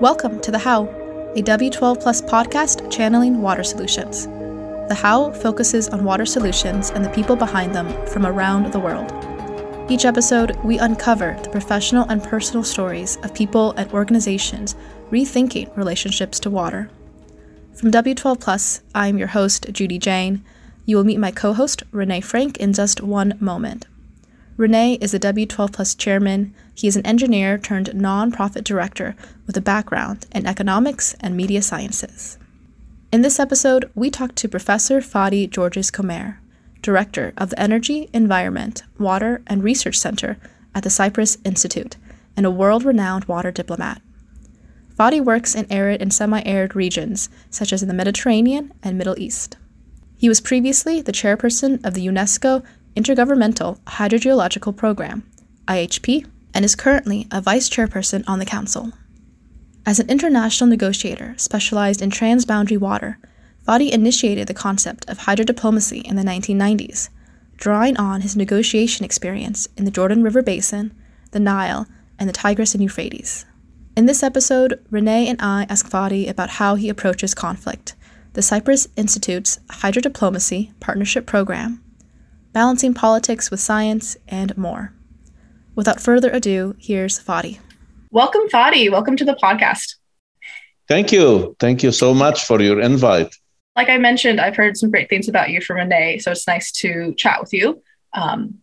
Welcome to The How, a W12 Plus podcast channeling water solutions. The How focuses on water solutions and the people behind them from around the world. Each episode, we uncover the professional and personal stories of people and organizations rethinking relationships to water. From W12 Plus, I'm your host, Judy Jane. You will meet my co host, Renee Frank, in just one moment. Renee is the W12 Plus chairman. He is an engineer turned nonprofit director with a background in economics and media sciences. In this episode, we talk to Professor Fadi Georges Comair, director of the Energy, Environment, Water, and Research Center at the Cyprus Institute, and a world renowned water diplomat. Fadi works in arid and semi arid regions, such as in the Mediterranean and Middle East. He was previously the chairperson of the UNESCO Intergovernmental Hydrogeological Program, IHP, and is currently a vice chairperson on the council. As an international negotiator specialized in transboundary water, Fadi initiated the concept of hydrodiplomacy in the 1990s, drawing on his negotiation experience in the Jordan River Basin, the Nile, and the Tigris and Euphrates. In this episode, Renee and I ask Fadi about how he approaches conflict, the Cyprus Institute's Hydrodiplomacy Partnership Program, balancing politics with science, and more. Without further ado, here's Fadi. Welcome, Fadi. Welcome to the podcast. Thank you. Thank you so much for your invite. Like I mentioned, I've heard some great things about you from Renee, so it's nice to chat with you. Um,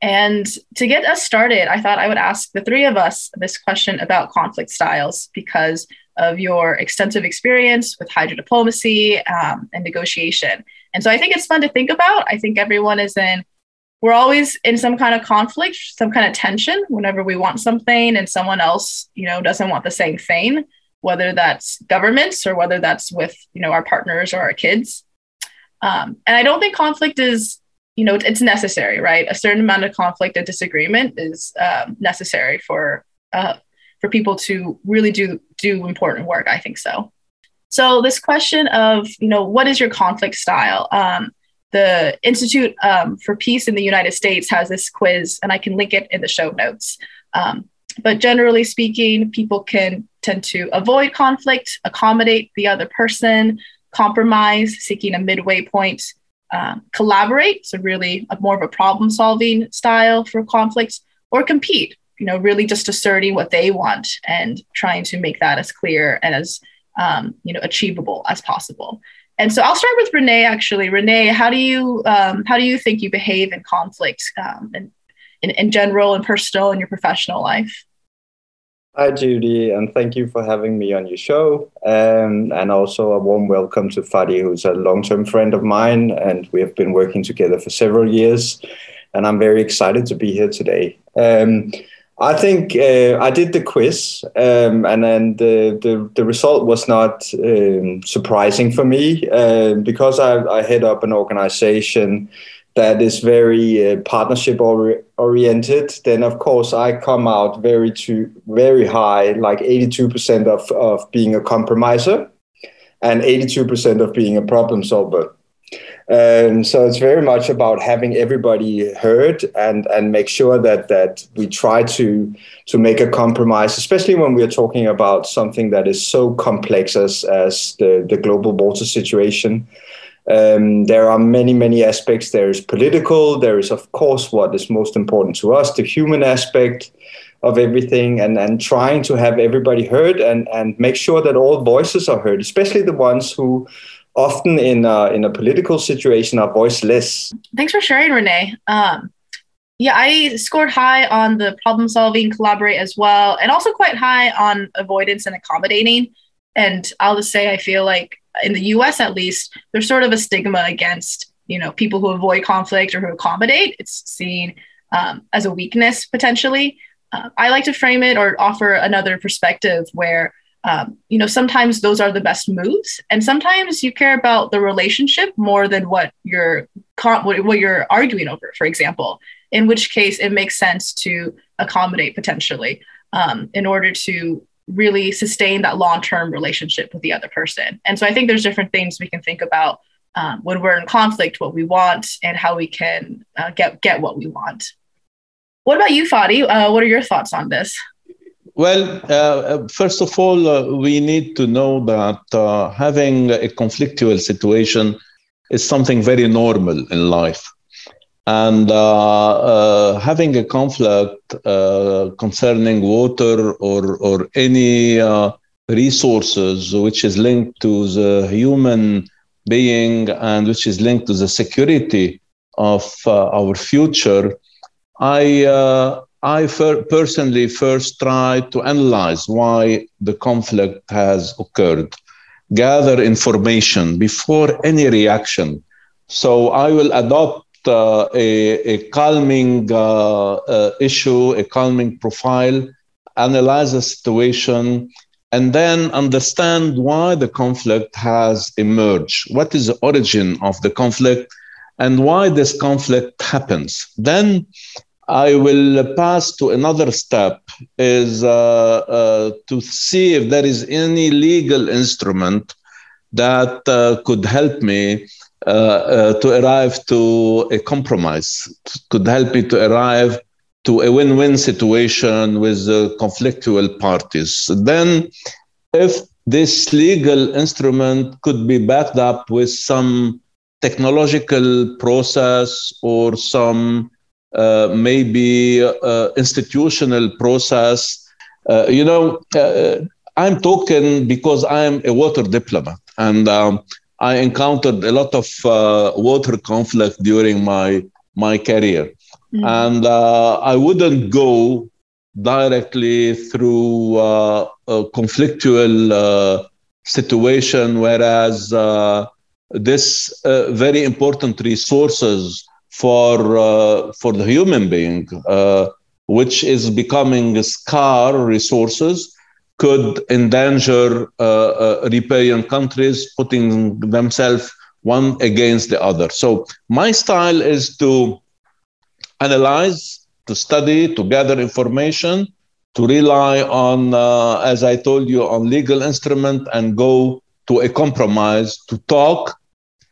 and to get us started, I thought I would ask the three of us this question about conflict styles because of your extensive experience with hydrodiplomacy um, and negotiation. And so I think it's fun to think about. I think everyone is in, we're always in some kind of conflict, some kind of tension whenever we want something and someone else, you know, doesn't want the same thing, whether that's governments or whether that's with, you know, our partners or our kids. Um, and I don't think conflict is, you know, it's necessary, right? A certain amount of conflict and disagreement is um, necessary for uh, for people to really do do important work. I think so. So this question of, you know, what is your conflict style? Um, the Institute um, for Peace in the United States has this quiz, and I can link it in the show notes. Um, but generally speaking, people can tend to avoid conflict, accommodate the other person, compromise, seeking a midway point, um, collaborate, so really a, more of a problem solving style for conflicts, or compete, you know, really just asserting what they want and trying to make that as clear and as um, you know achievable as possible. And so I'll start with Renee. Actually, Renee, how do you um, how do you think you behave in conflict um, in, in, in general and personal in your professional life? Hi, Judy, and thank you for having me on your show. Um, and also a warm welcome to Fadi, who's a long term friend of mine, and we have been working together for several years. And I'm very excited to be here today. Um, I think uh, I did the quiz, um, and then the, the, the result was not um, surprising for me uh, because I, I, head up an organization that is very uh, partnership or- oriented. Then of course I come out very to very high, like eighty two percent of of being a compromiser, and eighty two percent of being a problem solver. Um, so it's very much about having everybody heard and and make sure that that we try to to make a compromise, especially when we are talking about something that is so complex as as the the global water situation. Um, there are many many aspects. There is political. There is of course what is most important to us, the human aspect of everything, and and trying to have everybody heard and and make sure that all voices are heard, especially the ones who often in a, in a political situation are voiceless. Thanks for sharing, Renee. Um, yeah, I scored high on the problem solving, collaborate as well, and also quite high on avoidance and accommodating. And I'll just say, I feel like in the US at least, there's sort of a stigma against you know people who avoid conflict or who accommodate. It's seen um, as a weakness potentially. Uh, I like to frame it or offer another perspective where um, you know sometimes those are the best moves and sometimes you care about the relationship more than what you're what you're arguing over for example in which case it makes sense to accommodate potentially um, in order to really sustain that long-term relationship with the other person. And so i think there's different things we can think about um, when we're in conflict what we want and how we can uh, get get what we want. What about you fadi? Uh, what are your thoughts on this Well, uh, first of all, uh, we need to know that uh, having a conflictual situation is something very normal in life. And uh, uh, having a conflict uh, concerning water or, or any resources which is linked to the human being and which is linked to the security of our future, I I personally first try to analyze why the conflict has occurred, gather information before any reaction. So I will adopt uh, a, a, calming uh, uh, issue, a calming profile, analyze the situation, and then understand why the conflict has emerged. What is the origin of the conflict? And why this conflict happens. Then I will pass to another step is uh, uh, to see if there is any legal instrument that uh, could help me uh, uh, to arrive to a compromise, could help me to arrive to a win-win situation with conflictual parties. Then, if this legal instrument could be backed up with some technological process or some uh, maybe uh, institutional process. Uh, you know, I'm talking because I'm a water diplomat, and um, I encountered a lot of water conflict during my my career, mm. and I wouldn't go directly through uh, a conflictual uh, situation, whereas uh, this very important resources for uh, for the human being, uh, which is becoming scarce resources, could endanger uh, riparian countries, putting themselves one against the other. So my style is to analyze, to study, to gather information, to rely on, uh, as I told you, on legal instrument and go to a compromise, to talk,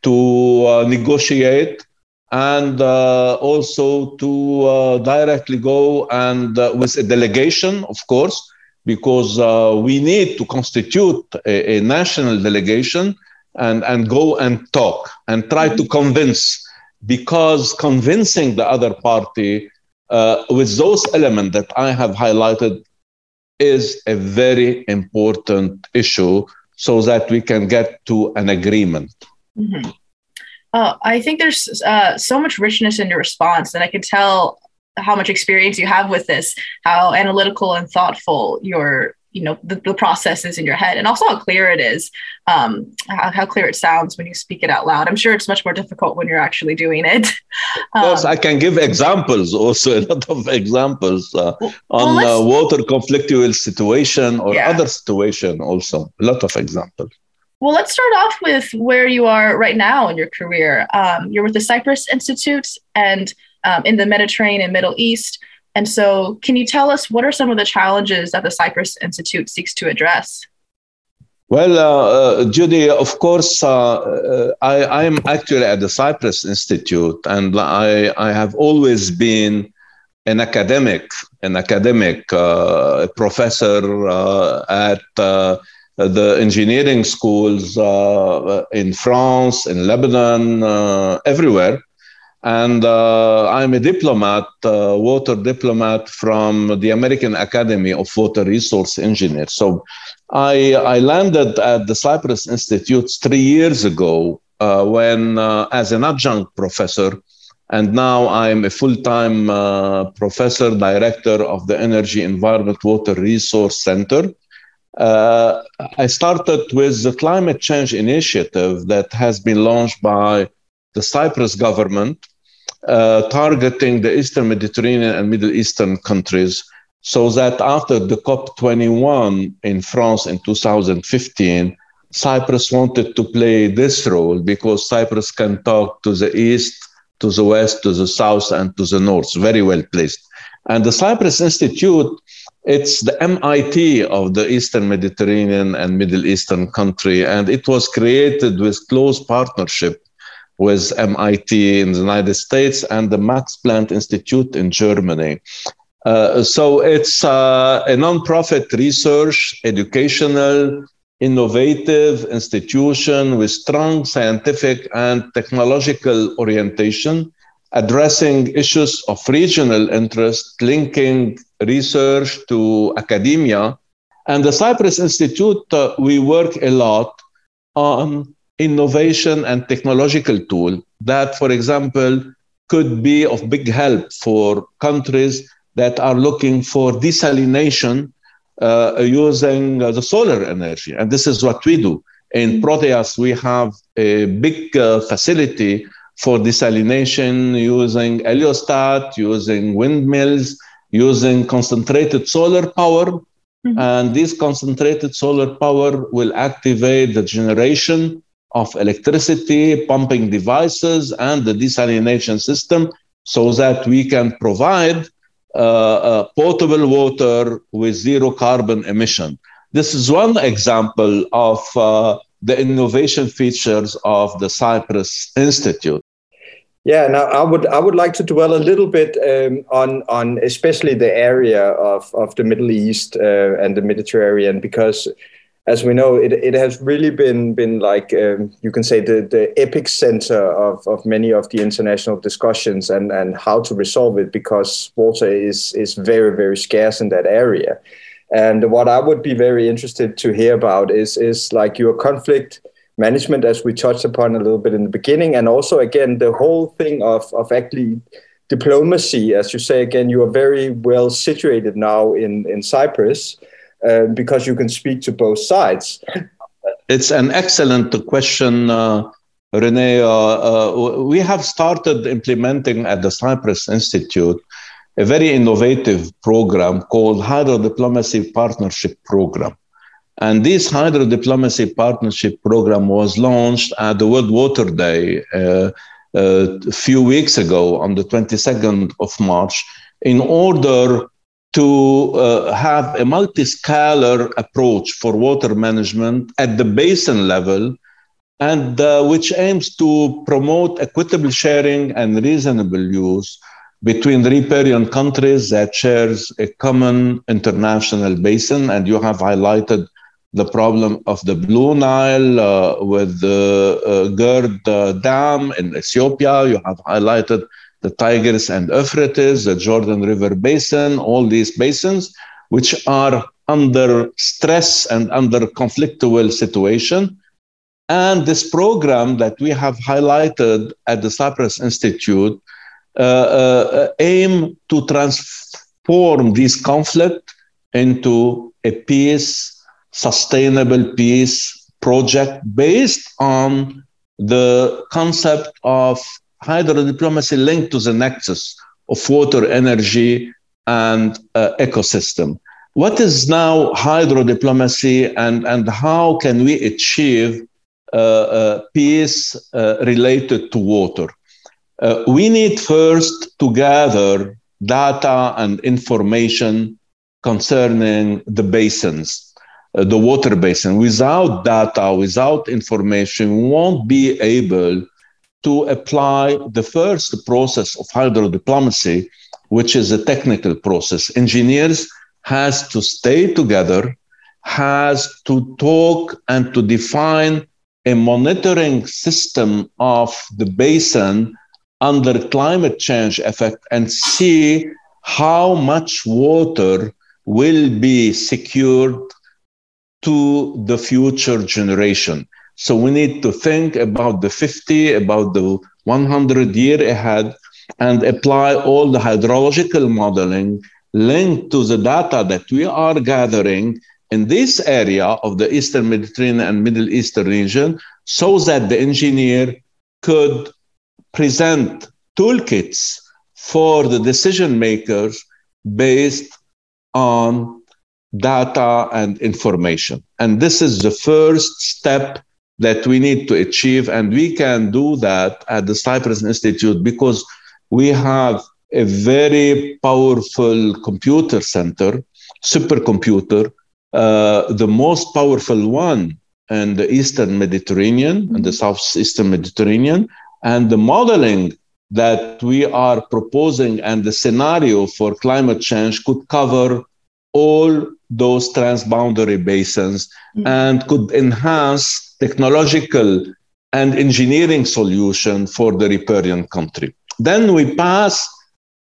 to uh, negotiate, and uh, also to uh, directly go and uh, with a delegation, of course, because uh, we need to constitute a, a, national delegation and, and go and talk and try to convince, because convincing the other party uh, with those elements that I have highlighted is a very important issue so that we can get to an agreement. Mm-hmm. Uh, I think there's uh, so much richness in your response, and I can tell how much experience you have with this, how analytical and thoughtful your you know the, the process is in your head and also how clear it is um, how, how, clear it sounds when you speak it out loud. I'm sure it's much more difficult when you're actually doing it. Um, of course i can give examples also a lot of examples uh, well, on well, uh, water conflictual situation or yeah. other situation also a lot of examples well, let's start off with where you are right now in your career. Um, you're with the Cyprus Institute and um, in the Mediterranean and Middle East. And so, can you tell us what are some of the challenges that the Cyprus Institute seeks to address? Well, uh, uh, Judy, of course, uh, uh I, am actually at the Cyprus Institute, and I, I have always been an academic, an academic uh, professor uh, at the engineering schools uh, in France, in Lebanon, uh, everywhere. And uh, I'm a diplomat, water diplomat from the American Academy of Water Resource Engineers. So I, I landed at the Cyprus Institute three years ago uh, when, uh, as an adjunct professor, and now I'm a full time uh, professor, director of the Energy Environment Water Resource Center uh, I started with the climate change initiative that has been launched by the Cyprus government, uh, targeting the Eastern Mediterranean and Middle Eastern countries, so that after the COP21 in France in 2015, Cyprus wanted to play this role because Cyprus can talk to the east, to the west, to the south, and to the north, very well placed. And the Cyprus Institute it's the MIT of the Eastern Mediterranean and Middle Eastern country, and it was created with close partnership with MIT in the United States and the Max Planck Institute in Germany. Uh, so it's uh, a nonprofit research, educational, innovative institution with strong scientific and technological orientation, addressing issues of regional interest, linking research to academia. And the Cyprus Institute, uh, we work a lot on innovation and technological tool that, for example, could be of big help for countries that are looking for desalination uh, using uh, the solar energy. And this is what we do. In mm-hmm. Proteas, we have a big uh, facility for desalination using heliostat, using windmills, using concentrated solar power. Mm-hmm. And this concentrated solar power will activate the generation of electricity, pumping devices, and the desalination system so that we can provide uh, uh, potable water with zero carbon emission. This is one example of uh, the innovation features of the Cyprus Institute. Yeah, now I would I would like to dwell a little bit um, on on especially the area of, of the Middle East uh, and the Mediterranean because as we know, it, it has really been been like um, you can say the the epic center of, of many of the international discussions and, and how to resolve it because water is is very very scarce in that area. And what I would be very interested to hear about is is like your conflict management, as we touched upon a little bit in the beginning, and also again the whole thing of of actually diplomacy. As you say again, you are very well situated now in in Cyprus uh, because you can speak to both sides. It's an excellent question, uh, Rene. Uh, uh, we have started implementing at the Cyprus Institute a very innovative program called Hydro Diplomacy Partnership Program. And this hydro diplomacy partnership program was launched at the World Water Day uh, uh, a few weeks ago on the 22nd of March in order to uh, have a multi-scalar approach for water management at the basin level and uh, which aims to promote equitable sharing and reasonable use between riparian countries that shares a common international basin. And you have highlighted the problem of the blue nile uh, with the uh, gerd uh, dam in ethiopia you have highlighted the Tigris and Euphrates, the Jordan River Basin, all these basins, which are under stress and under conflictual situation. And this program that we have highlighted at the Cyprus Institute uh, uh, aim to transform this conflict into a peace, sustainable peace project based on the concept of hydro diplomacy linked to the nexus of water, energy, and uh, ecosystem. What is now hydrodiplomacy, and, and how can we achieve uh, uh, peace uh, related to water? Uh, we need first to gather data and information concerning the basins, Uh, the water basin. Without data, without information, we won't be able to apply the first process of hydro diplomacy, which is a technical process. Engineers has to stay together, has to talk and to define a monitoring system of the basin under climate change effect and see how much water will be secured to the future generation. So we need to think about the 50, about the 100 year ahead, and apply all the hydrological modeling linked to the data that we are gathering in this area of the Eastern Mediterranean and Middle Eastern region so that the engineer could present toolkits for the decision makers based on data and information. And this is the first step that we need to achieve. And we can do that at the Cyprus Institute because we have a very powerful computer center, supercomputer, uh, the most powerful one in the Eastern Mediterranean and the Southeastern Mediterranean. And the modeling that we are proposing and the scenario for climate change could cover all those transboundary basins mm-hmm. and could enhance technological and engineering solution for the riparian country. Then we pass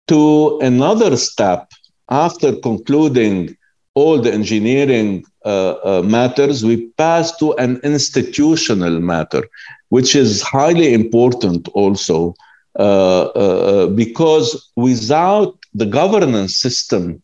to another step after concluding all the engineering uh, uh, matters, we pass to an institutional matter, which is highly important also uh, uh because without the governance system,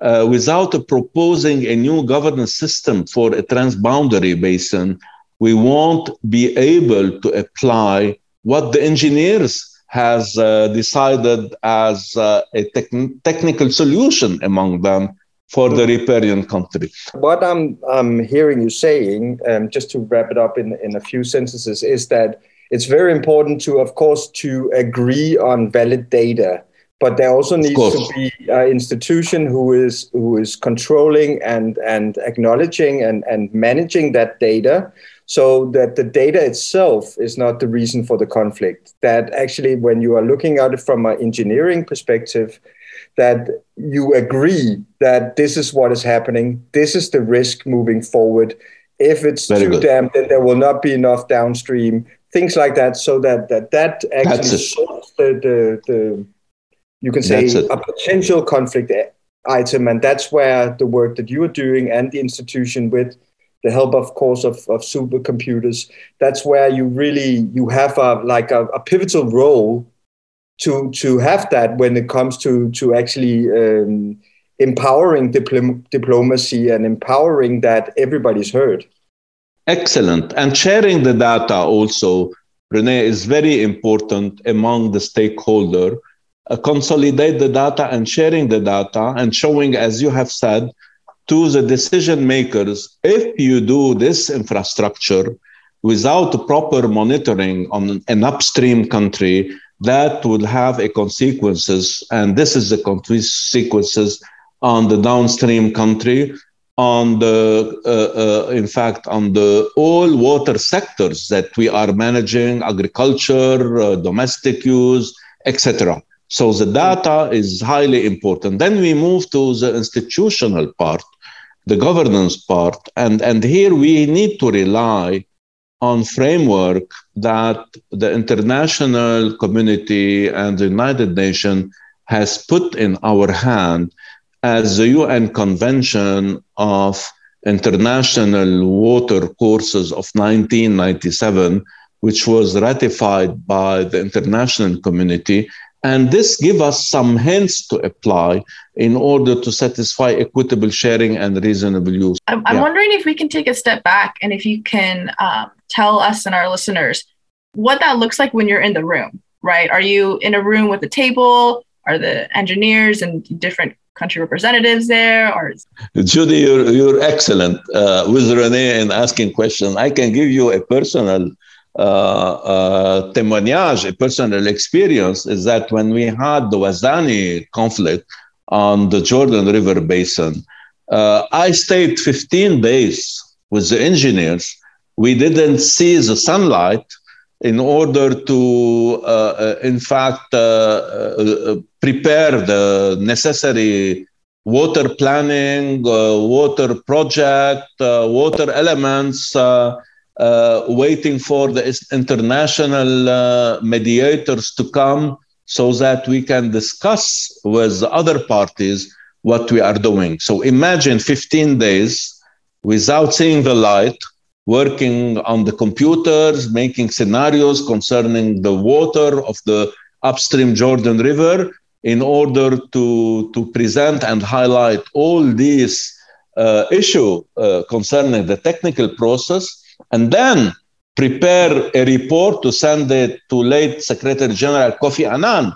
uh, without proposing a new governance system for a transboundary basin, we won't be able to apply what the engineers has uh, decided as uh, a tec- technical solution among them for the riparian country. What I'm, I'm hearing you saying, um, just to wrap it up in, in a few sentences, is that it's very important to, of course, to agree on valid data but there also needs to be an institution who is who is controlling and and acknowledging and and managing that data so that the data itself is not the reason for the conflict. That actually when you are looking at it from an engineering perspective that you agree that this is what is happening this is the risk moving forward. If it's Very too good. damp then there will not be enough downstream things like that so that that that actually sorts the, the the you can say a potential conflict item and that's where the work that you are doing and the institution with the help of course of, of supercomputers that's where you really you have a like a, a pivotal role to to have that when it comes to to actually um, empowering diplom- diplomacy and empowering that everybody's heard. Excellent. And sharing the data also rene is very important among the stakeholder uh, consolidate the data and sharing the data and showing as you have said to the decision makers if you do this infrastructure without proper monitoring on an upstream country that would have a consequences. And this is the consequences on the downstream country on the uh, uh, in fact on the all water sectors that we are managing agriculture uh, domestic use etc so the data is highly important then we move to the institutional part the governance part. And, and here we need to rely on framework that the international community and the United Nations has put in our hand as the UN Convention of International Water Courses of 1997, which was ratified by the international community and this give us some hints to apply in order to satisfy equitable sharing and reasonable use. I'm, I'm yeah. wondering if we can take a step back and if you can um, tell us and our listeners what that looks like when you're in the room, right? Are you in a room with a table? Are the engineers and different country representatives there or judy you're, you're excellent uh, with renee in asking questions i can give you a personal uh, uh, témoignage, a personal experience, is that when we had the Wazani conflict on the Jordan River basin, uh, I stayed 15 days with the engineers. We didn't see the sunlight in order to, uh, uh in fact, uh, prepare the necessary water planning, water project, water elements uh, waiting for the international uh, mediators to come so that we can discuss with the other parties what we are doing. So imagine 15 days without seeing the light, working on the computers, making scenarios concerning the water of the upstream Jordan River in order to, to present and highlight all these uh, issue uh, concerning the technical process and then prepare a report to send it to late Secretary General Kofi Annan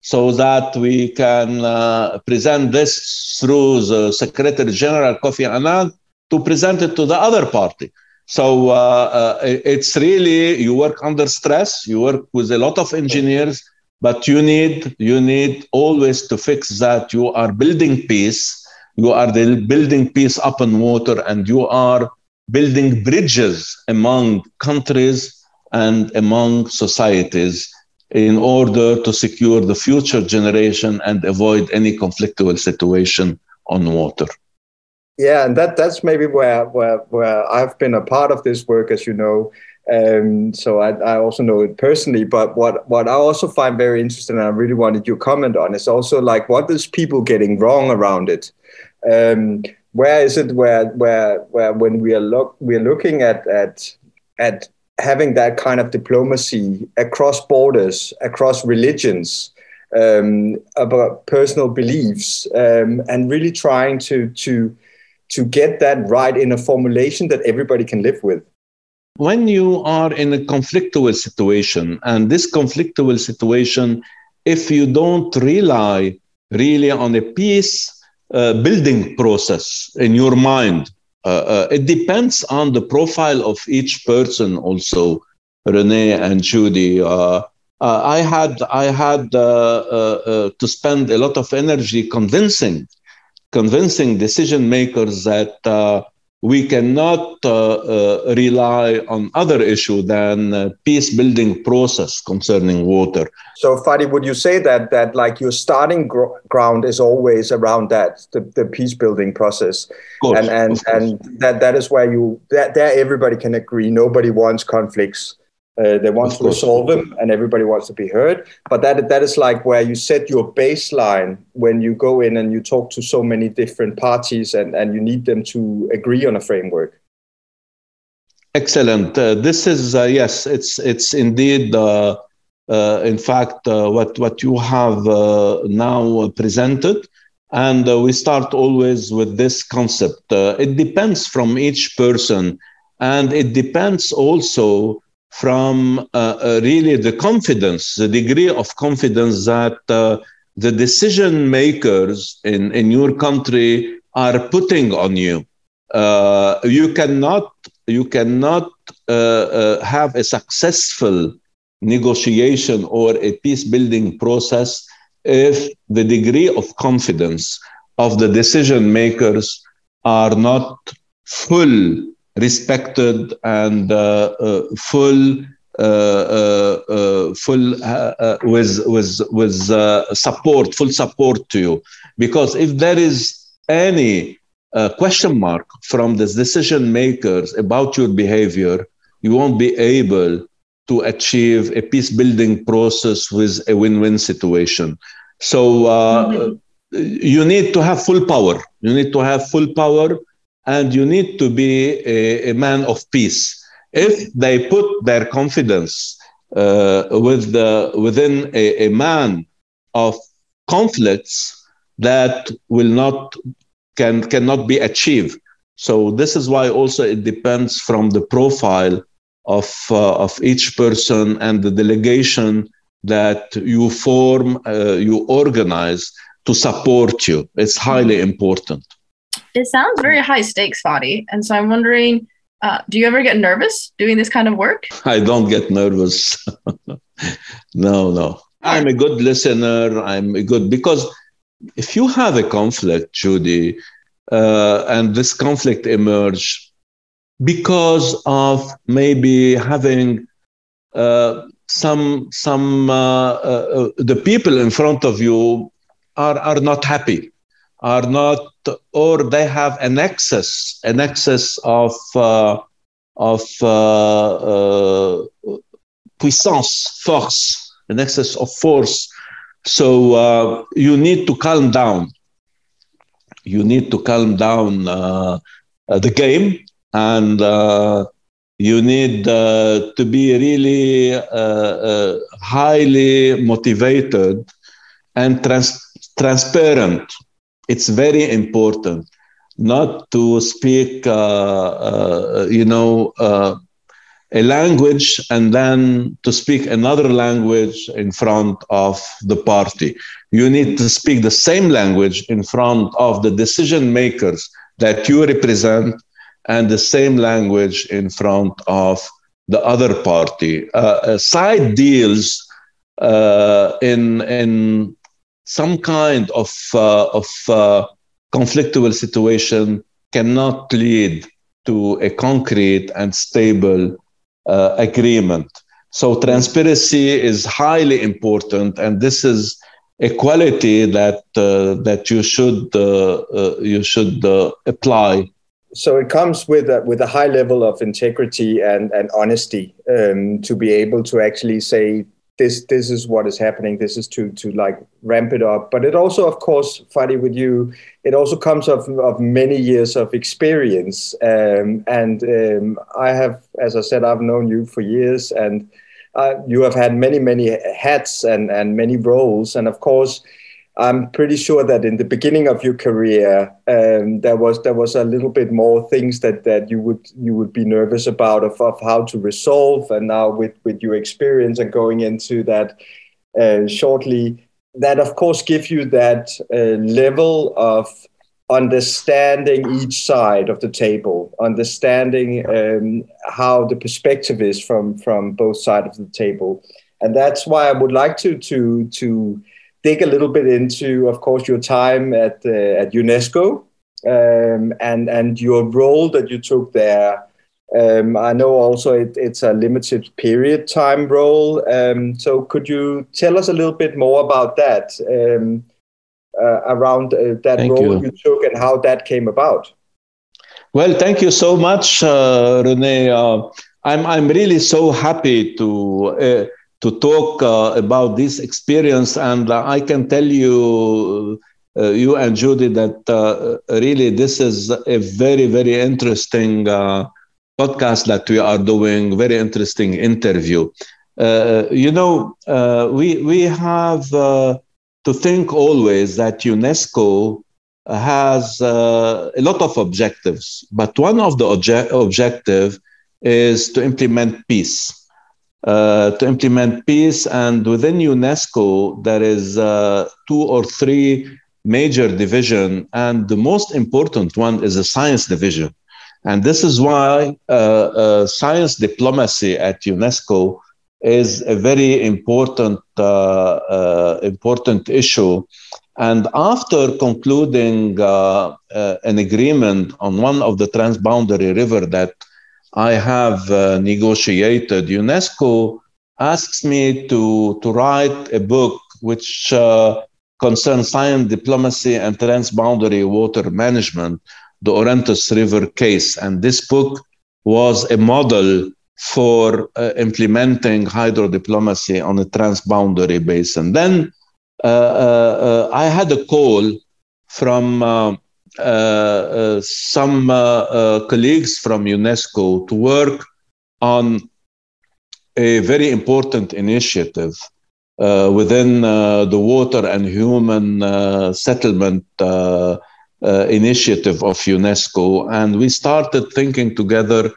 so that we can uh, present this through the Secretary General Kofi Annan to present it to the other party. So uh, uh, it's really you work under stress, you work with a lot of engineers, but you need you need always to fix that you are building peace, you are building peace up in water, and you are building bridges among countries and among societies in order to secure the future generation and avoid any conflictual situation on water. Yeah, and that that's maybe where where where I've been a part of this work, as you know. Um, so I, I also know it personally. But what what I also find very interesting, and I really wanted your comment on, is also like what is people getting wrong around it. Um, where is it where where where when we are look we are looking at at at having that kind of diplomacy across borders, across religions, um, about personal beliefs, um, and really trying to to to get that right in a formulation that everybody can live with. When you are in a conflictual situation, and this conflictual situation, if you don't rely really on a peace building process in your mind, uh, uh, it depends on the profile of each person also, Renee and Judy. Uh, uh, I had I had uh, to spend a lot of energy convincing convincing decision makers that uh, we cannot uh, uh, rely on other issue than uh, peace building process concerning water. So, Fadi, would you say that that like your starting gr- ground is always around that the, the peace building process, course, and and and that that is where you that there everybody can agree. Nobody wants conflicts. Uh, they want to resolve them, and everybody wants to be heard. But that that is like where you set your baseline when you go in and you talk to so many different parties, and and you need them to agree on a framework. Excellent. Uh, this is uh, yes, it's it's indeed. Uh, uh, in fact, uh, what what you have now presented, and we start always with this concept. it depends from each person, and it depends also from uh, uh, really the confidence, the degree of confidence that uh, the decision makers in, in your country are putting on you. Uh, you cannot you cannot uh, uh, have a successful negotiation or a peace building process if the degree of confidence of the decision makers are not full respected and uh, uh, full uh, full with with with support, full support to you. Because if there is any question mark from the decision makers about your behavior, you won't be able to achieve a peace building process with a win-win situation. So uh, mm-hmm. you need to have full power. You need to have full power and you need to be a, a man of peace. If they put their confidence uh, with the, within a, a man of conflicts, that will not can cannot be achieved. So this is why also it depends from the profile of uh, of each person and the delegation that you form, uh, you organize to support you. It's highly important it sounds very high stakes, Fadi. And so I'm wondering, uh, do you ever get nervous doing this kind of work? I don't get nervous. no, no. I'm a good listener. I'm a good because if you have a conflict, Judy, uh, and this conflict emerge because of maybe having uh, some some uh, uh, uh the people in front of you are are not happy are not, or they have an excess, an excess of uh, of uh, uh, puissance, force, an excess of force. So uh, you need to calm down. You need to calm down uh, uh, the game, and you need to be really highly motivated and trans- transparent it's very important not to speak, uh, uh, you know, uh, a language and then to speak another language in front of the party. You need to speak the same language in front of the decision makers that you represent and the same language in front of the other party. Uh, side deals uh, in in some kind of, uh, of uh, conflictual situation cannot lead to a concrete and stable uh, agreement. So transparency is highly important, and this is a quality that uh, that you should uh, uh, you should apply. So it comes with a, with a high level of integrity and and honesty um, to be able to actually say this this is what is happening. This is to to like ramp it up. But it also, of course, Fadi, with you, it also comes of of many years of experience. Um, and um, I have, as I said, I've known you for years, and uh, you have had many many hats and and many roles. And of course, I'm pretty sure that in the beginning of your career, um, there was there was a little bit more things that, that you would you would be nervous about of, of how to resolve. And now with with your experience and going into that uh, shortly, that of course gives you that uh, level of understanding each side of the table, understanding um, how the perspective is from from both sides of the table, and that's why I would like to to to dig a little bit into, of course, your time at uh, at UNESCO um, and and your role that you took there. Um, I know also it, it's a limited period time role. Um, so could you tell us a little bit more about that um, uh, around uh, that thank role you. you. took and how that came about? Well, thank you so much, uh, Rene. Uh, I'm I'm really so happy to uh, to talk uh, about this experience. And uh, I can tell you, uh, you and Judy, that uh, really this is a very, very interesting uh, podcast that we are doing, very interesting interview. Uh, you know, we, we have to think always that UNESCO has a lot of objectives, but one of the obje- objective is to implement peace uh, to implement peace. And within UNESCO, there is uh, two or three major division, and the most important one is the science division. And this is why uh, uh science diplomacy at UNESCO is a very important uh, uh, important issue. And after concluding an agreement on one of the transboundary river that I have uh, negotiated, UNESCO asks me to, to write a book which uh, concerns science diplomacy and transboundary water management, the Orontes River case. And this book was a model for uh, implementing hydrodiplomacy on a transboundary basin. Then uh, uh, uh, I had a call from uh, some uh, colleagues from UNESCO to work on a very important initiative uh, within uh, the water and human uh, settlement initiative of UNESCO. And we started thinking together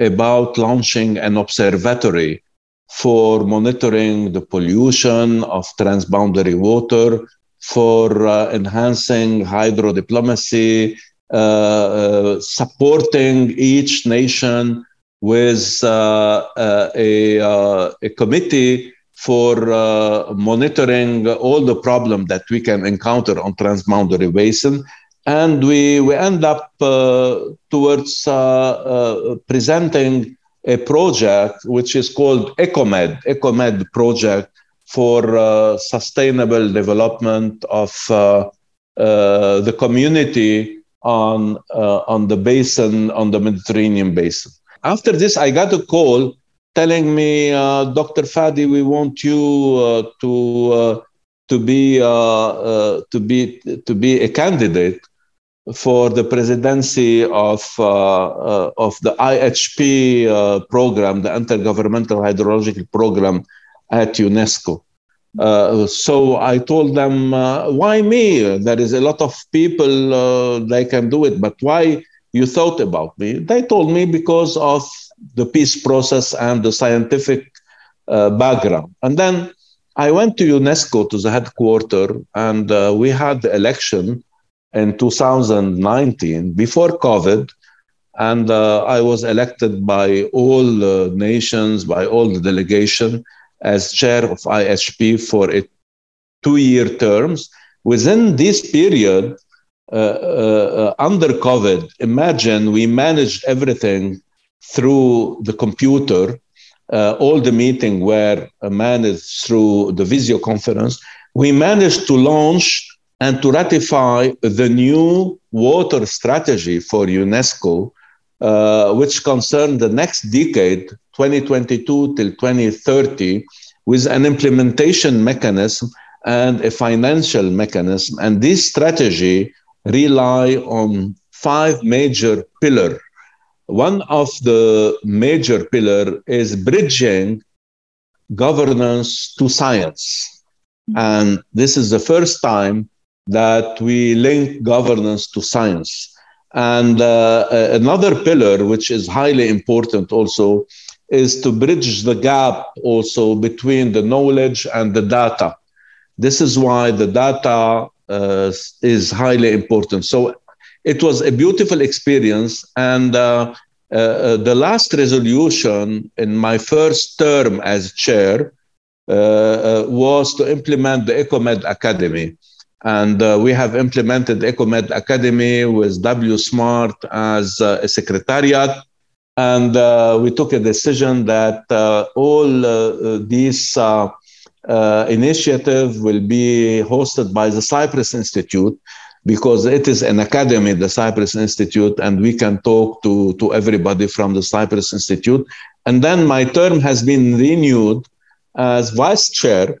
about launching an observatory for monitoring the pollution of transboundary water for uh, enhancing hydro diplomacy, uh, uh, supporting each nation with a, a committee for uh, monitoring all the problem that we can encounter on transboundary basin. And we, we end up uh, towards uh, presenting a project which is called ecomed ecomed project for uh, sustainable development of uh, uh, the community on on the basin on the Mediterranean basin. After this, I got a call telling me, Dr. Fadi, we want you to to be to be to be a candidate for the presidency of uh, uh, of the IHP uh, program, the Intergovernmental Hydrological Program at UNESCO. Uh, so I told them, uh, why me? There is a lot of people uh, they can do it, but why you thought about me? They told me because of the peace process and the scientific uh, background. And then I went to UNESCO to the headquarters, and uh, we had the election in 2019 before COVID. And uh, I was elected by all nations, by all the delegation as chair of IHP for a two-year terms. Within this period, uh, uh, under COVID, imagine we managed everything through the computer uh, all the meeting were managed through the video conference, we managed to launch and to ratify the new water strategy for UNESCO, uh, which concern the next decade, 2022 till 2030, with an implementation mechanism and a financial mechanism. And this strategy rely on five major pillars. One of the major pillar is bridging governance to science. And this is the first time that we link governance to science. And uh, another pillar, which is highly important also, is to bridge the gap also between the knowledge and the data. This is why the data uh, is highly important. So it was a beautiful experience. And uh, uh, uh the last resolution in my first term as chair uh, was to implement the EcoMed Academy. And we have implemented EcoMed Academy with W Smart as a secretariat and uh, we took a decision that uh, all uh, these uh, uh, initiative will be hosted by the Cyprus Institute because it is an academy, the Cyprus Institute, and we can talk to, to everybody from the Cyprus Institute. And then my term has been renewed as vice chair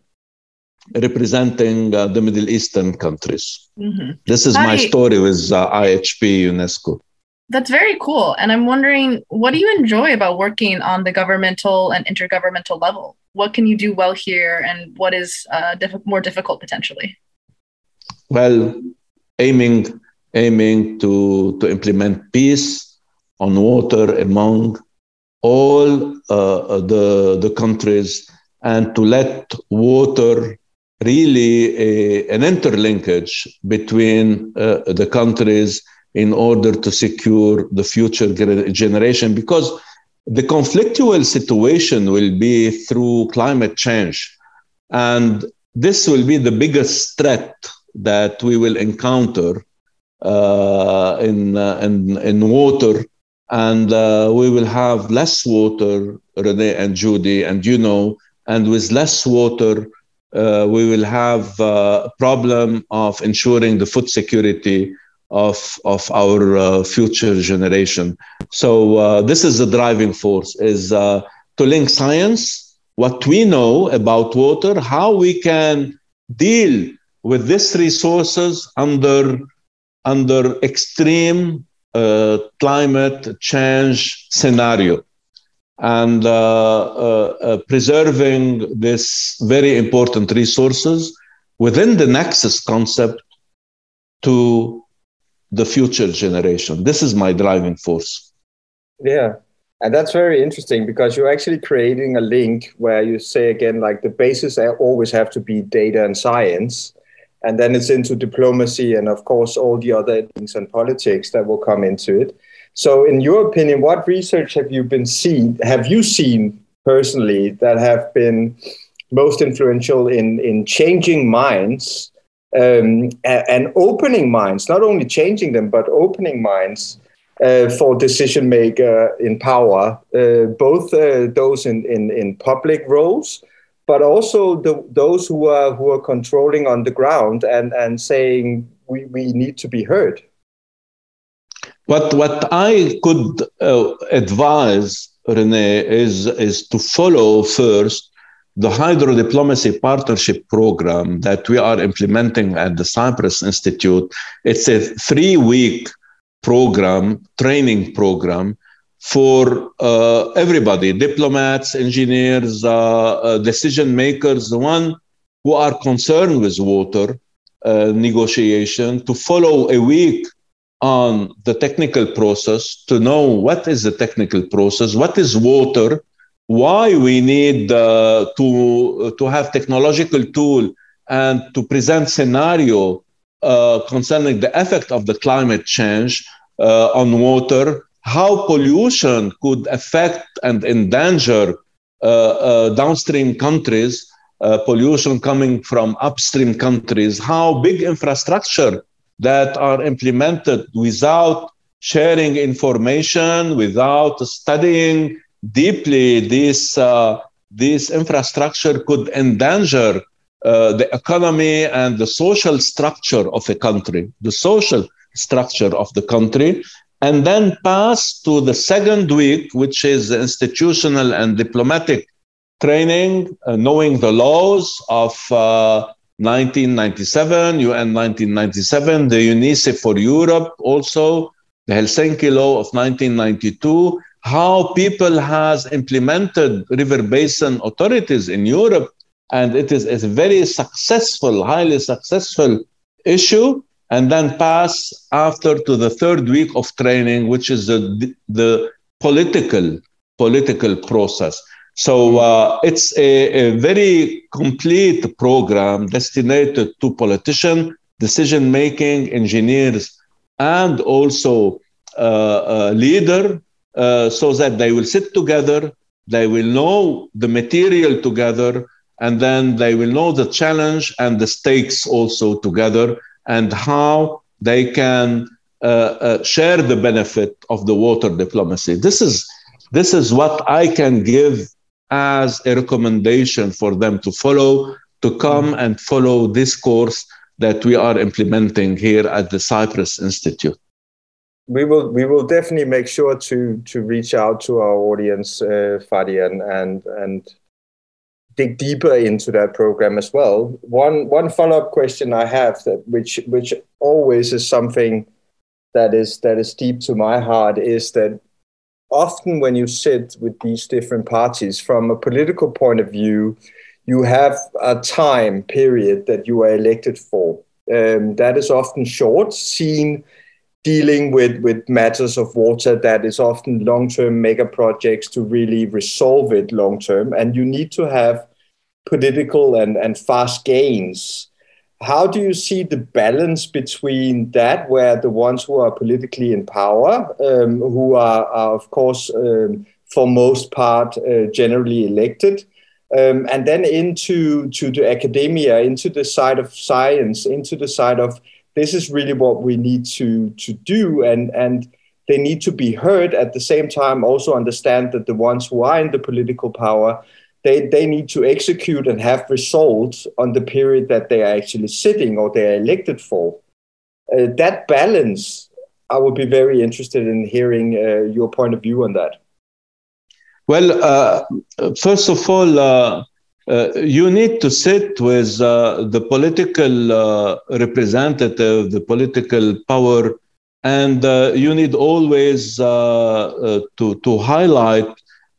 representing uh, the Middle Eastern countries. Mm-hmm. This is Hi. my story with IHP UNESCO. That's very cool. And I'm wondering, what do you enjoy about working on the governmental and intergovernmental level? What can you do well here, and what is uh, diff- more difficult potentially? Well, aiming aiming to to implement peace on water among all uh, the the countries, and to let water really a, an interlinkage between uh, the countries in order to secure the future generation because the conflictual situation will be through climate change. And this will be the biggest threat that we will encounter uh, in, uh, in, in water. And uh, we will have less water renee and judy and you know and with less water uh, we will have uh, a problem of ensuring the food security of of our uh, future generation. So uh, this is the driving force: is uh, to link science, what we know about water, how we can deal with these resources under under extreme uh, climate change scenario, and uh, uh, preserving this very important resources within the nexus concept to the future generation. This is my driving force. Yeah. And that's very interesting because you're actually creating a link where you say again, like the basis always have to be data and science. And then it's into diplomacy and, of course, all the other things and politics that will come into it. So, in your opinion, what research have you been seen? Have you seen personally that have been most influential in in changing minds um, and opening minds, not only changing them, but opening minds uh, for decision maker in power, uh, both uh, those in, in, in public roles, but also the, those who are who are controlling on the ground and, and saying we, we need to be heard. What what I could uh, advise Rene is is to follow first the hydro diplomacy partnership program that we are implementing at the Cyprus Institute, it's a three week program, training program for uh, everybody diplomats, engineers, uh, uh, decision makers, the one who are concerned with water uh, negotiation to follow a week on the technical process to know what is the technical process, what is water, why we need uh, to to have technological tool and to present scenario uh, concerning the effect of the climate change uh, on water, how pollution could affect and endanger uh, uh, downstream countries, uh, pollution coming from upstream countries, how big infrastructure that are implemented without sharing information, without studying deeply this, uh, this infrastructure could endanger uh, the economy and the social structure of a country, the social structure of the country, and then pass to the second week, which is institutional and diplomatic training, uh, knowing the laws of uh, 1997, UN 1997, the UNECE for Europe, also the Helsinki Law of 1992, how people has implemented river basin authorities in Europe, and it is a very successful, highly successful issue, and then pass after to the third week of training, which is the, the political political process. So uh, it's a, a, very complete program destined to politicians, decision making, engineers, and also uh, leader, uh, so that they will sit together, they will know the material together, and then they will know the challenge and the stakes also together, and how they can uh, uh, share the benefit of the water diplomacy. This is this is what I can give as a recommendation for them to follow, to come and follow this course that we are implementing here at the Cyprus Institute. We will we will definitely make sure to to reach out to our audience, uh, Fadi, and and and dig deeper into that program as well. One one follow up question I have that which which always is something that is that is deep to my heart is that often when you sit with these different parties from a political point of view, you have a time period that you are elected for. Um, that is often short, seen dealing with, with matters of water that is often long-term mega projects to really resolve it long-term. And you need to have political and, and fast gains how do you see the balance between that, where the ones who are politically in power, um, who are, are, of course, um, for most part, uh, generally elected, um, and then into to the academia, into the side of science, into the side of this is really what we need to to do, and and they need to be heard at the same time. Also understand that the ones who are in the political power they, they need to execute and have results on the period that they are actually sitting or they are elected for. Uh, that balance, I would be very interested in hearing uh, your point of view on that. Well, uh, first of all, uh, uh, you need to sit with uh, the political representative, the political power, and you need always to, to highlight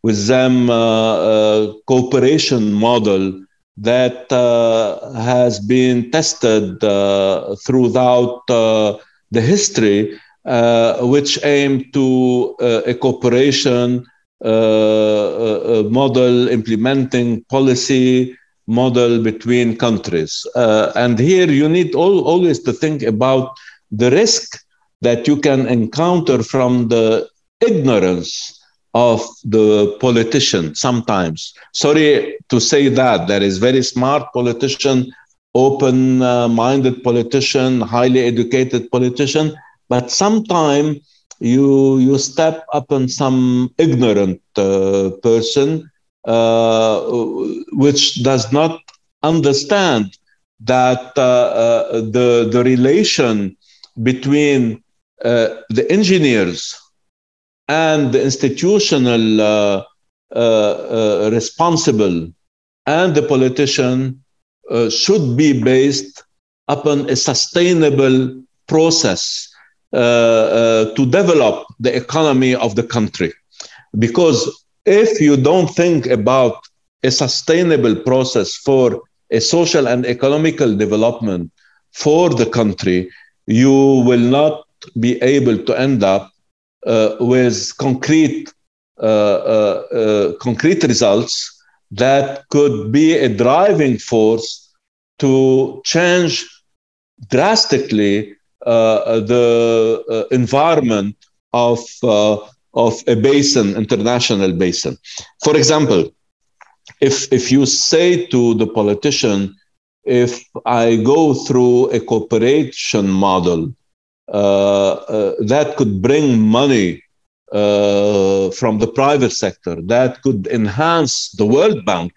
with them uh, uh, cooperation model that uh, has been tested throughout the history, which aim to a cooperation model implementing policy model between countries. Uh, and here you need all, always to think about the risk that you can encounter from the ignorance of the politician sometimes. Sorry to say that. There is very smart politician, open-minded politician, highly educated politician, but sometimes you you step upon some ignorant uh, person uh, which does not understand that uh, uh the the relation between uh, the engineers and the institutional uh, uh, uh, responsible and the politician should be based upon a sustainable process to develop the economy of the country. Because if you don't think about a sustainable process for a social and economical development for the country, you will not be able to end up uh, with concrete uh, uh, concrete results that could be a driving force to change drastically the environment of of a basin, international basin. For example, if if you say to the politician, if I go through a cooperation model uh, uh, that could bring money uh, from the private sector that could enhance the World Bank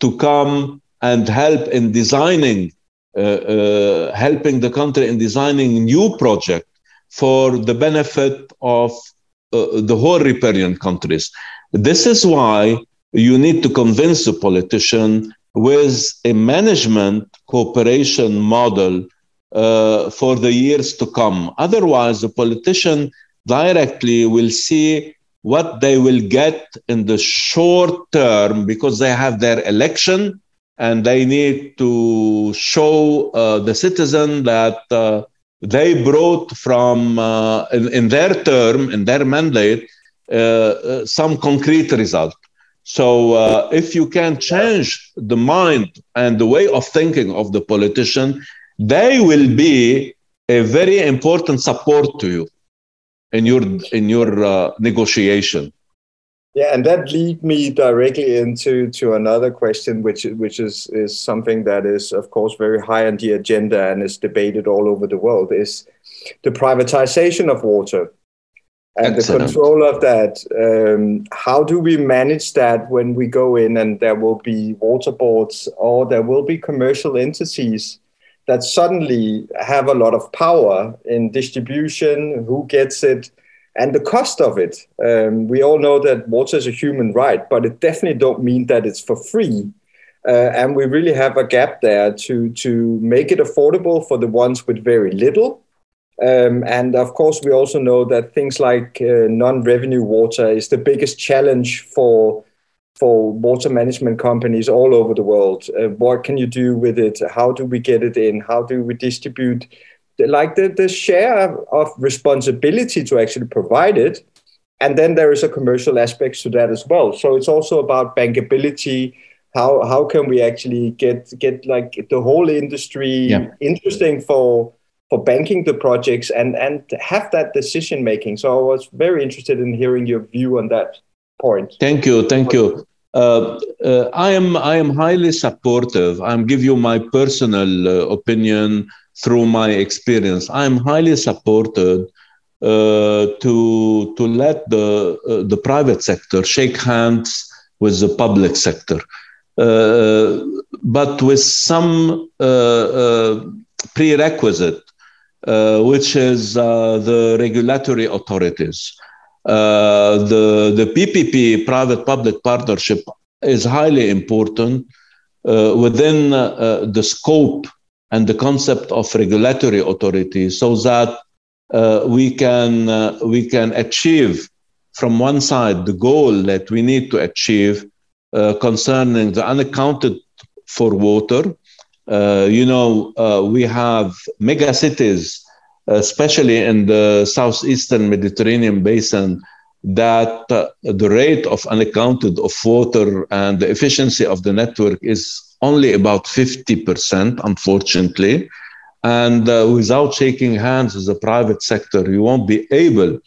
to come and help in designing, uh, uh, helping the country in designing new project for the benefit of uh, the whole riparian countries. This is why you need to convince the politician with a management cooperation model uh, for the years to come. Otherwise, the politician directly will see what they will get in the short term because they have their election and they need to show uh, the citizen that uh, they brought from uh, in, in, their term in their mandate uh, uh, some concrete result so if you can change the mind and the way of thinking of the politician they will be a very important support to you in your in your uh, negotiation. Yeah, and that lead me directly into to another question, which which is is something that is of course very high on the agenda and is debated all over the world. Is the privatization of water and Excellent. the control of that. Um, how do we manage that when we go in and there will be water boards or there will be commercial entities that suddenly have a lot of power in distribution, who gets it, and the cost of it. Um, we all know that water is a human right, but it definitely don't mean that it's for free. Uh, and we really have a gap there to to make it affordable for the ones with very little. Um, and of course, we also know that things like uh, non-revenue water is the biggest challenge for for water management companies all over the world. Uh, what can you do with it? How do we get it in? How do we distribute? Like the, the share of responsibility to actually provide it. And then there is a commercial aspect to that as well. So it's also about bankability. How, how can we actually get get like the whole industry yeah. interesting for for banking the projects and and have that decision making. So I was very interested in hearing your view on that point. Thank you, thank you. Uh, uh, I am I am highly supportive. I'm give you my personal uh, opinion through my experience. I'm highly supported uh, to to let the uh, the private sector shake hands with the public sector, uh, but with some prerequisite, which is the regulatory authorities. Uh, the, the PPP, private public partnership, is highly important uh, within uh, the scope and the concept of regulatory authority so that uh, we, can, uh, we can achieve from one side the goal that we need to achieve concerning the unaccounted for water. you know, we have mega cities especially in the southeastern Mediterranean basin, that uh, the rate of unaccounted of water and the efficiency of the network is only about 50%, unfortunately. And uh, without shaking hands with the private sector, you won't be able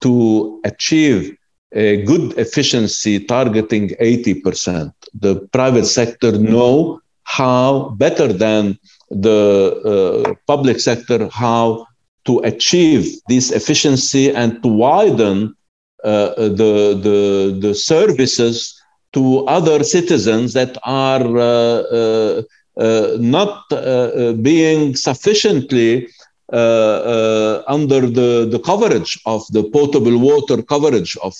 to achieve a good efficiency targeting 80%. The private sector know how better than the uh, public sector how to achieve this efficiency and to widen uh, the, the, the services to other citizens that are uh, uh, uh not uh, uh, being sufficiently under the, the coverage of the potable water coverage of,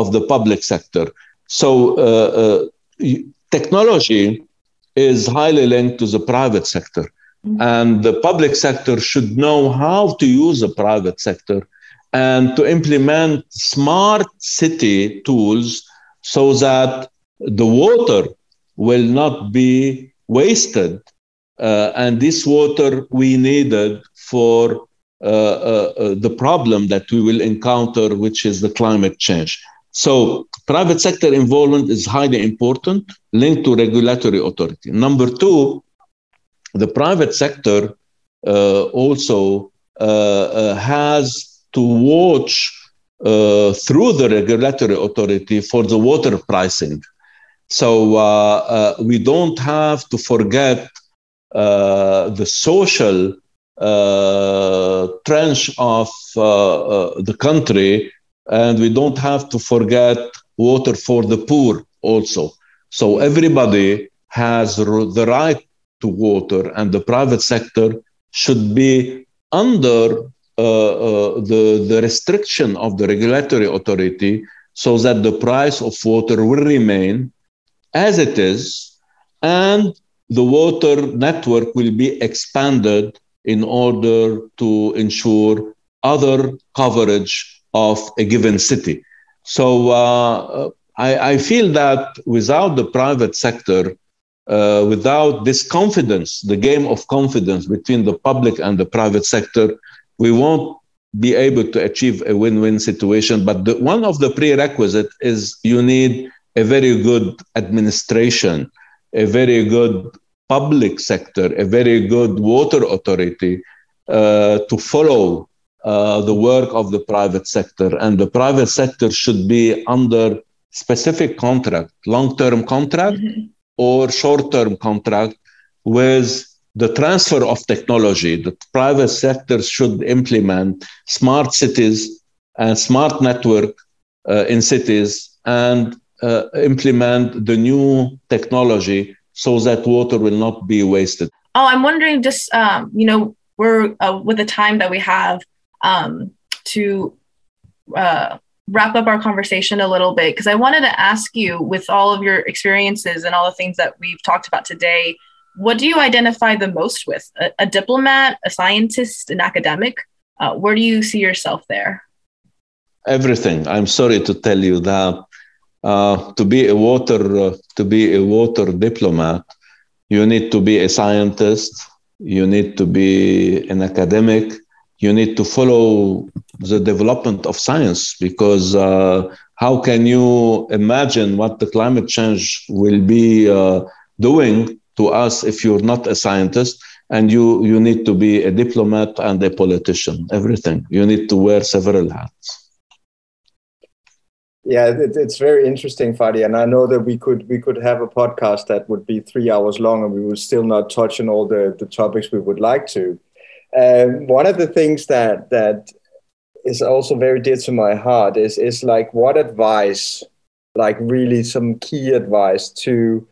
of the public sector. So technology is highly linked to the private sector. Mm-hmm. And the public sector should know how to use the private sector and to implement smart city tools so that the water will not be wasted. Uh, and this water we needed for uh, uh, uh the problem that we will encounter, which is the climate change. So, private sector involvement is highly important, linked to regulatory authority. Number two, the private sector uh, also uh, uh, has to watch through the regulatory authority for the water pricing. So we don't have to forget the social uh, trench of uh, uh, the country and we don't have to forget water for the poor also. So everybody has the right to water, and the private sector should be under uh, uh, the, the restriction of the regulatory authority so that the price of water will remain as it is and the water network will be expanded in order to ensure other coverage of a given city. So uh, I, I, feel that without the private sector, uh, without this confidence, the game of confidence between the public and the private sector, we won't be able to achieve a win-win situation. But the, one of the prerequisite is you need a very good administration, a very good public sector, a very good water authority uh, to follow uh, the work of the private sector. And the private sector should be under specific contract, long-term contract mm-hmm. Or short-term contract with the transfer of technology, the private sector should implement smart cities and smart network uh, in cities and uh, implement the new technology so that water will not be wasted. Oh, I'm wondering just, um, you know, we're uh, with the time that we have um, to uh, wrap up our conversation a little bit, because I wanted to ask you, with all of your experiences and all the things that we've talked about today, what do you identify the most with? A, a diplomat, a scientist, an academic? Uh, where do you see yourself there? Everything. I'm sorry to tell you that uh, to be a water uh, to be a water diplomat, you need to be a scientist. You need to be an academic. You need to follow the development of science because uh, how can you imagine what the climate change will be uh, doing to us if you're not a scientist and you you need to be a diplomat and a politician everything. You need to wear several hats. Yeah it, it's very interesting fadi and i know that we could we could have a podcast that would be three hours long and we would still not touch on all the the topics we would like to um, one of the things that that is also very dear to my heart is is like what advice like really some key advice to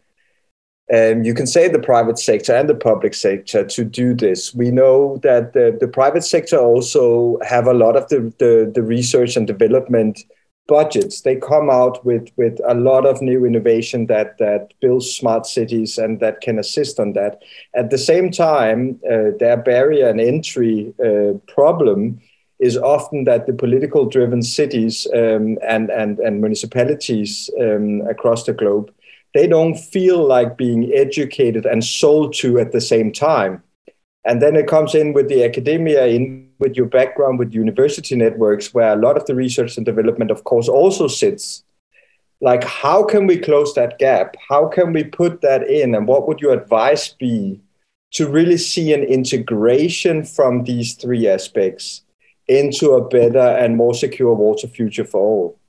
um, you can say the private sector and the public sector to do this. We know that the, the private sector also have a lot of the, the, the, research and development budgets. They come out with, with a lot of new innovation that, that builds smart cities and that can assist on that. At the same time, uh, their barrier and entry uh, problem is often that the political driven cities um, and, and, and municipalities um, across the globe they don't feel like being educated and sold to at the same time. And then it comes in with the academia, in with your background with university networks, where a lot of the research and development, of course, also sits. Like, how can we close that gap? How can we put that in? And what would your advice be to really see an integration from these three aspects into a better and more secure water future for all?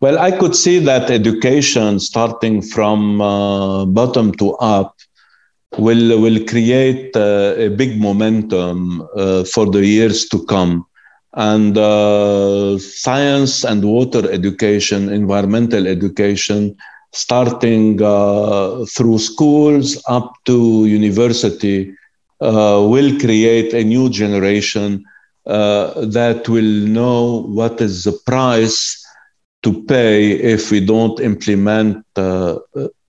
Well, I could see that education starting from uh, bottom to up will will create uh, a big momentum uh, for the years to come. And uh, science and water education, environmental education, starting uh, through schools up to university, uh, will create a new generation that will know what is the price to pay if we don't implement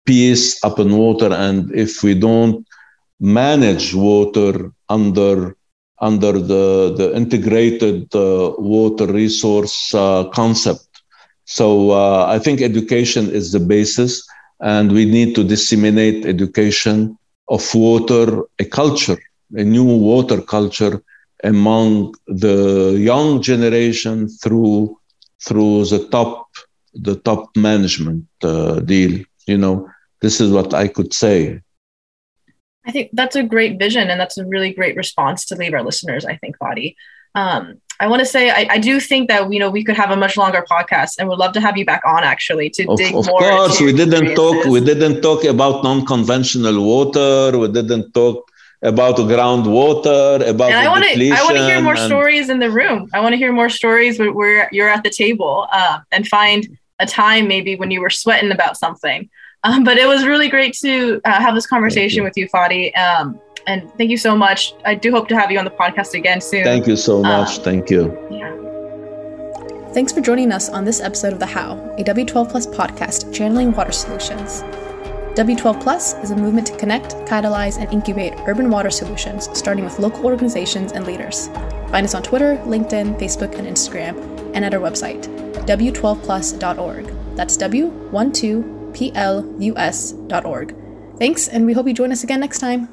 peace upon water and if we don't manage water under under the, the integrated uh, water resource uh, concept. So uh, I think education is the basis, and we need to disseminate education of water, a culture, a new water culture among the young generation through through the top the top management uh, deal. You know, this is what I could say. I think that's a great vision, and that's a really great response to leave our listeners. I think, Fadi. Um, I want to say I, I, do think that you know we could have a much longer podcast, and would love to have you back on actually to of, dig of more. Of course, we didn't talk. We didn't talk about non-conventional water. We didn't talk about groundwater, about and I want to I want to hear more and- stories in the room. I want to hear more stories where, where you're at the table uh, and find a time maybe when you were sweating about something. Um, but it was really great to uh, have this conversation you. with you, Fadi. Um, and thank you so much. I do hope to have you on the podcast again soon. Thank you so much. Um, Thank you. Yeah. Thanks for joining us on this episode of The How, a W12 Plus podcast channeling water solutions. W12 Plus is a movement to connect, catalyze, and incubate urban water solutions, starting with local organizations and leaders. Find us on Twitter, LinkedIn, Facebook, and Instagram, and at our website, w12plus.org. That's W12plus.org. Thanks, and we hope you join us again next time.